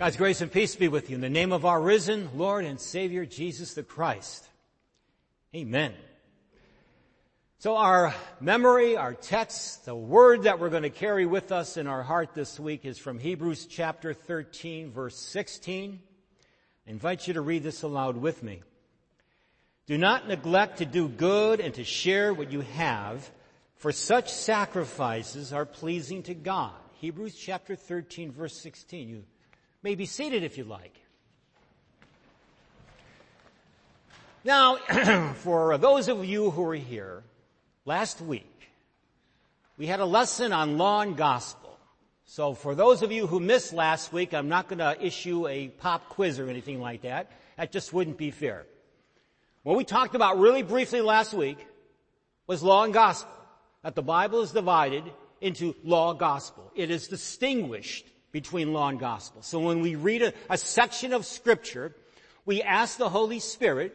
God's grace and peace be with you in the name of our risen Lord and Savior Jesus the Christ. Amen. So our memory, our text, the word that we're going to carry with us in our heart this week is from Hebrews chapter 13 verse 16. I invite you to read this aloud with me. Do not neglect to do good and to share what you have, for such sacrifices are pleasing to God. Hebrews chapter 13 verse 16. You may be seated if you like. Now, for those of you who were here, last week, we had a lesson on law and gospel. So for those of you who missed last week, I'm not going to issue a pop quiz or anything like that. That just wouldn't be fair. What we talked about really briefly last week was law and gospel. That the Bible is divided into law and gospel. It is distinguished between law and gospel. So when we read a, a section of scripture, we ask the Holy Spirit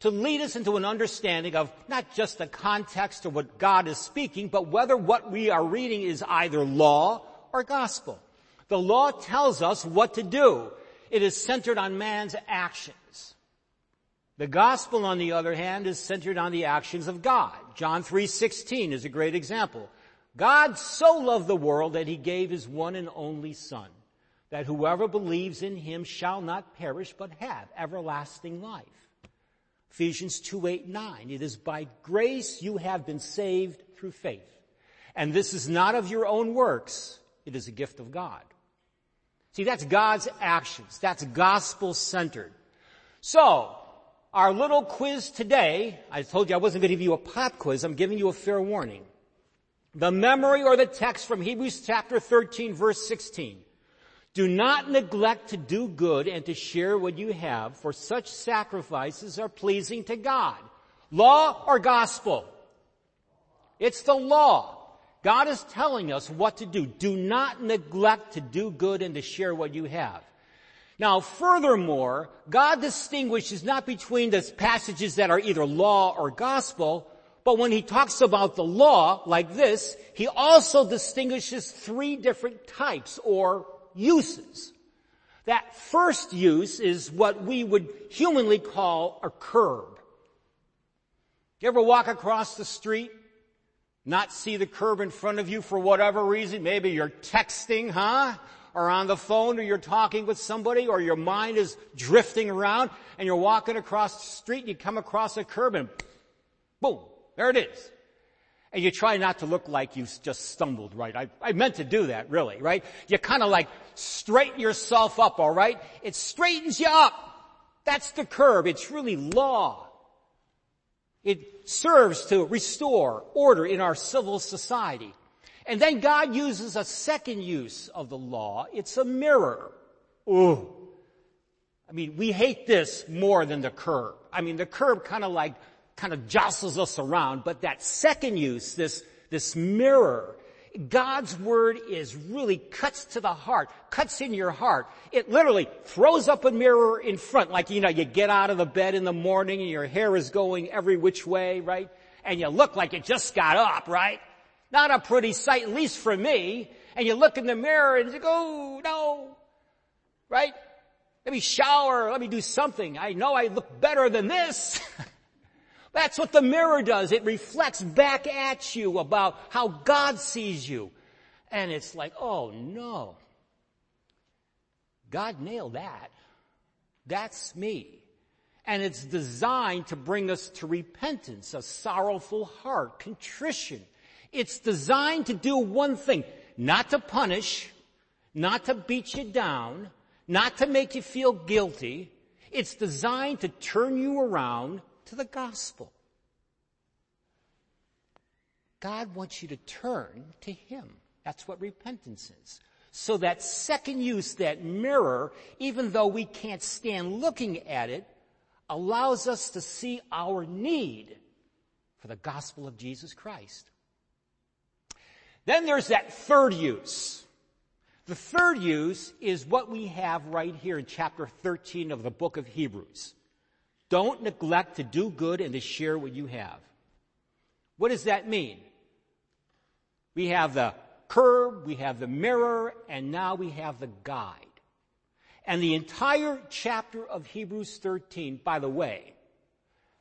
to lead us into an understanding of not just the context of what God is speaking, but whether what we are reading is either law or gospel. The law tells us what to do. It is centered on man's actions. The gospel, on the other hand, is centered on the actions of God. John 3.16 is a great example. God so loved the world that he gave his one and only son, that whoever believes in him shall not perish but have everlasting life. Ephesians 2, 8, 9. It is by grace you have been saved through faith. And this is not of your own works. It is a gift of God. See, that's God's actions. That's gospel centered. So, our little quiz today, I told you I wasn't going to give you a pop quiz. I'm giving you a fair warning the memory or the text from Hebrews chapter 13 verse 16. Do not neglect to do good and to share what you have, for such sacrifices are pleasing to God. Law or gospel? It's the law. God is telling us what to do. Do not neglect to do good and to share what you have. Now, furthermore, God distinguishes not between the passages that are either law or gospel, but when he talks about the law like this, he also distinguishes three different types or uses. That first use is what we would humanly call a curb. You ever walk across the street, not see the curb in front of you for whatever reason? Maybe you're texting, huh? Or on the phone, or you're talking with somebody, or your mind is drifting around, and you're walking across the street, and you come across a curb, and boom, there it is. And you try not to look like you just stumbled, right? I, I meant to do that, really, right? You kind of like straighten yourself up, alright? It straightens you up. That's the curb. It's really law. It serves to restore order in our civil society. And then God uses a second use of the law. It's a mirror. Ooh. I mean, we hate this more than the curb. I mean, the curb kind of like kind of jostles us around, but that second use, this, this mirror, God's word is really cuts to the heart, cuts in your heart. It literally throws up a mirror in front, like, you know, you get out of the bed in the morning and your hair is going every which way, right? And you look like you just got up, right? Not a pretty sight, at least for me. And you look in the mirror and you go, oh, no. Right? Let me shower, let me do something. I know I look better than this. That's what the mirror does. It reflects back at you about how God sees you. And it's like, oh no. God nailed that. That's me. And it's designed to bring us to repentance, a sorrowful heart, contrition. It's designed to do one thing, not to punish, not to beat you down, not to make you feel guilty. It's designed to turn you around to the gospel. God wants you to turn to Him. That's what repentance is. So that second use, that mirror, even though we can't stand looking at it, allows us to see our need for the gospel of Jesus Christ. Then there's that third use. The third use is what we have right here in chapter 13 of the book of Hebrews. Don't neglect to do good and to share what you have. What does that mean? We have the curb, we have the mirror, and now we have the guide. And the entire chapter of Hebrews 13, by the way,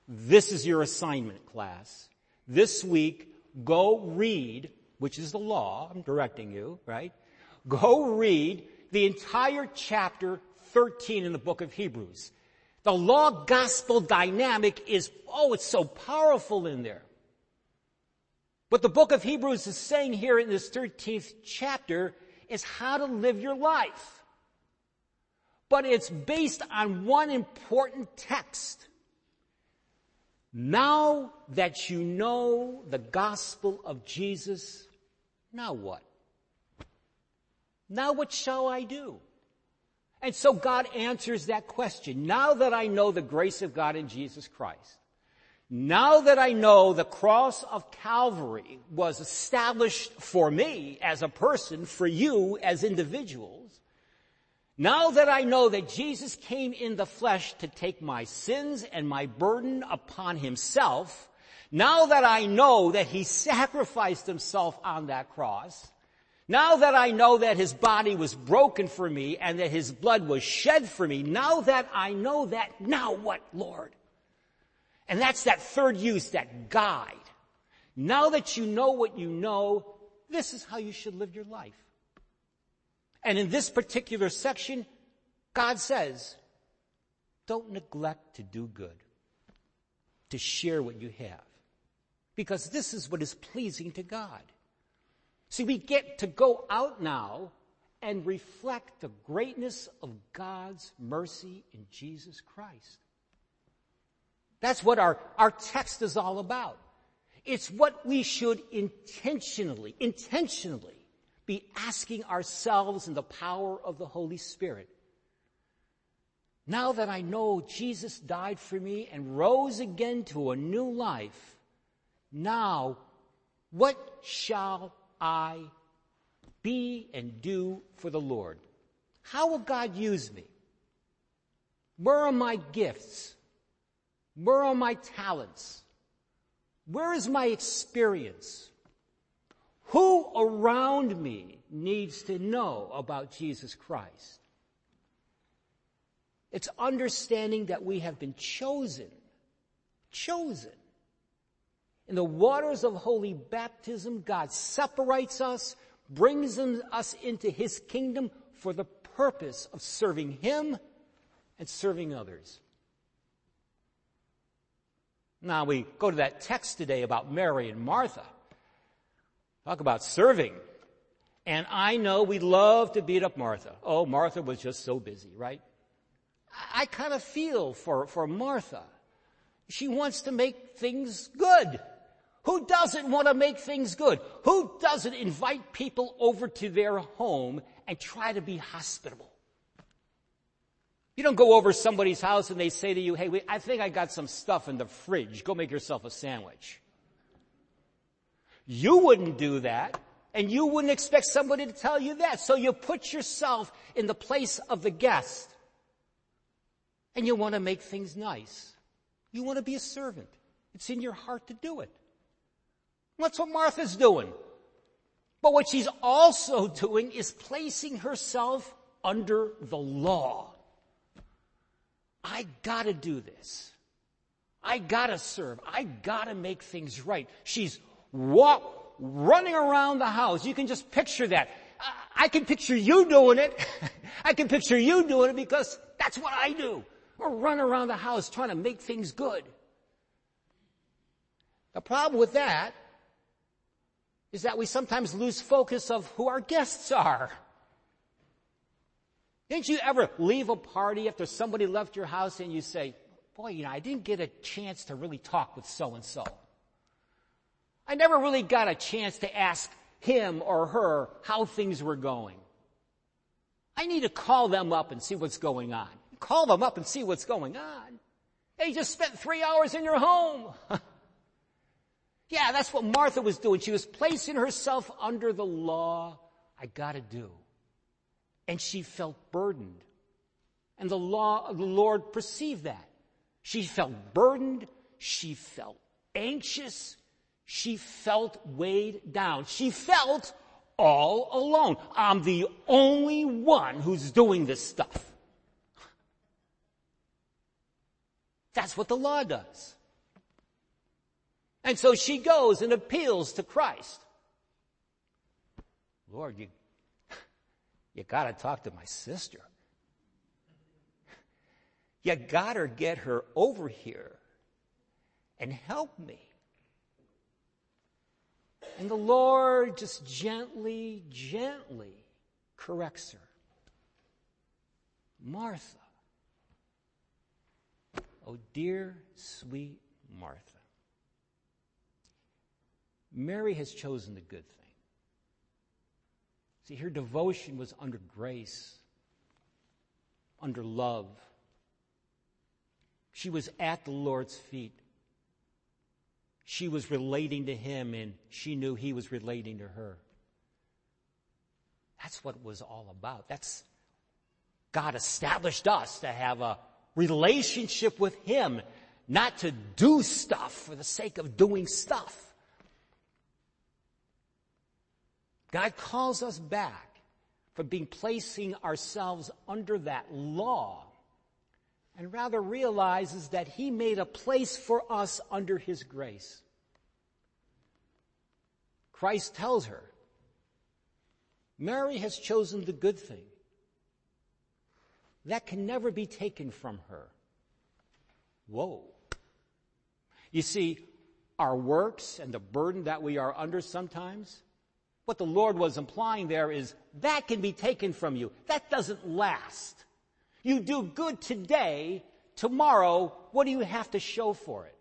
this is your assignment class. This week, go read, which is the law, I'm directing you, right? Go read the entire chapter 13 in the book of Hebrews. The law gospel dynamic is, oh, it's so powerful in there. What the book of Hebrews is saying here in this 13th chapter is how to live your life. But it's based on one important text. Now that you know the gospel of Jesus, now what? Now what shall I do? And so God answers that question. Now that I know the grace of God in Jesus Christ, now that I know the cross of Calvary was established for me as a person, for you as individuals, now that I know that Jesus came in the flesh to take my sins and my burden upon himself, now that I know that he sacrificed himself on that cross, now that I know that his body was broken for me and that his blood was shed for me, now that I know that, now what, Lord? And that's that third use, that guide. Now that you know what you know, this is how you should live your life. And in this particular section, God says, don't neglect to do good, to share what you have, because this is what is pleasing to God. See, we get to go out now and reflect the greatness of God's mercy in Jesus Christ. That's what our, our text is all about. It's what we should intentionally, intentionally be asking ourselves in the power of the Holy Spirit. Now that I know Jesus died for me and rose again to a new life, now what shall I be and do for the Lord? How will God use me? Where are my gifts? Where are my talents? Where is my experience? Who around me needs to know about Jesus Christ? It's understanding that we have been chosen, chosen in the waters of holy baptism, God separates us, brings us into His kingdom for the purpose of serving Him and serving others. Now we go to that text today about Mary and Martha. Talk about serving. And I know we love to beat up Martha. Oh, Martha was just so busy, right? I, kind of feel for, for Martha. She wants to make things good. Who doesn't want to make things good? Who doesn't invite people over to their home and try to be hospitable? You don't go over somebody's house and they say to you, hey, I think I got some stuff in the fridge. Go make yourself a sandwich. You wouldn't do that. And you wouldn't expect somebody to tell you that. So you put yourself in the place of the guest. And you want to make things nice. You want to be a servant. It's in your heart to do it. That's what Martha's doing. But what she's also doing is placing herself under the law. I gotta do this. I gotta serve. I gotta make things right. She's walk, running around the house. You can just picture that. I, I can picture you doing it. I can picture you doing it because that's what I do. Or run around the house trying to make things good. The problem with that is that we sometimes lose focus of who our guests are. Didn't you ever leave a party after somebody left your house and you say, boy, you know, I didn't get a chance to really talk with so and so. I never really got a chance to ask him or her how things were going. I need to call them up and see what's going on. Call them up and see what's going on. They just spent three hours in your home. Yeah, that's what Martha was doing. She was placing herself under the law. I gotta do. And she felt burdened. And the law the Lord perceived that. She felt burdened. She felt anxious. She felt weighed down. She felt all alone. I'm the only one who's doing this stuff. That's what the law does. And so she goes and appeals to Christ. Lord, you, you gotta talk to my sister. You gotta get her over here and help me. And the Lord just gently, gently corrects her. Martha. Oh, dear, sweet Martha. Mary has chosen the good thing. See, her devotion was under grace, under love. She was at the Lord's feet. She was relating to him and she knew he was relating to her. That's what it was all about. That's God established us to have a relationship with him, not to do stuff for the sake of doing stuff. God calls us back from being placing ourselves under that law and rather realizes that he made a place for us under his grace. Christ tells her, Mary has chosen the good thing. That can never be taken from her. Whoa. You see, our works and the burden that we are under sometimes, what the Lord was implying there is that can be taken from you. That doesn't last. You do good today, tomorrow, what do you have to show for it?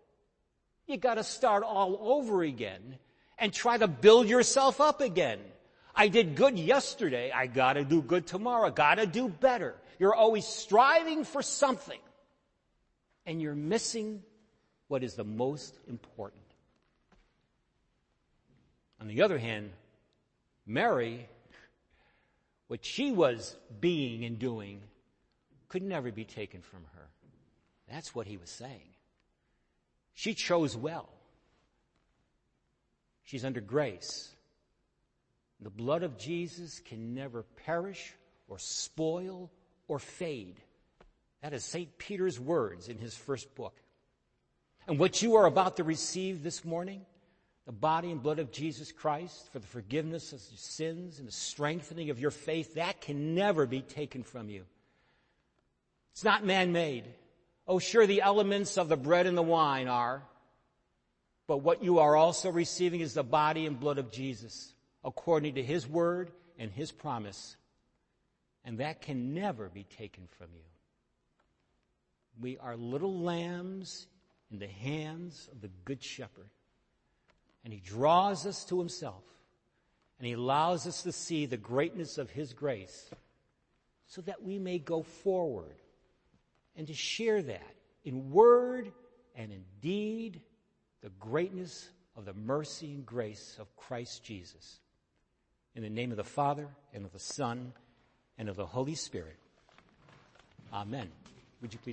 You gotta start all over again and try to build yourself up again. I did good yesterday. I gotta do good tomorrow. Gotta do better. You're always striving for something and you're missing what is the most important. On the other hand, Mary, what she was being and doing could never be taken from her. That's what he was saying. She chose well. She's under grace. The blood of Jesus can never perish or spoil or fade. That is St. Peter's words in his first book. And what you are about to receive this morning, the body and blood of Jesus Christ for the forgiveness of your sins and the strengthening of your faith, that can never be taken from you. It's not man-made. Oh, sure, the elements of the bread and the wine are. But what you are also receiving is the body and blood of Jesus, according to His word and His promise. And that can never be taken from you. We are little lambs in the hands of the Good Shepherd. And He draws us to Himself. And He allows us to see the greatness of His grace so that we may go forward and to share that in word and in deed, the greatness of the mercy and grace of Christ Jesus. In the name of the Father and of the Son and of the Holy Spirit. Amen. Would you please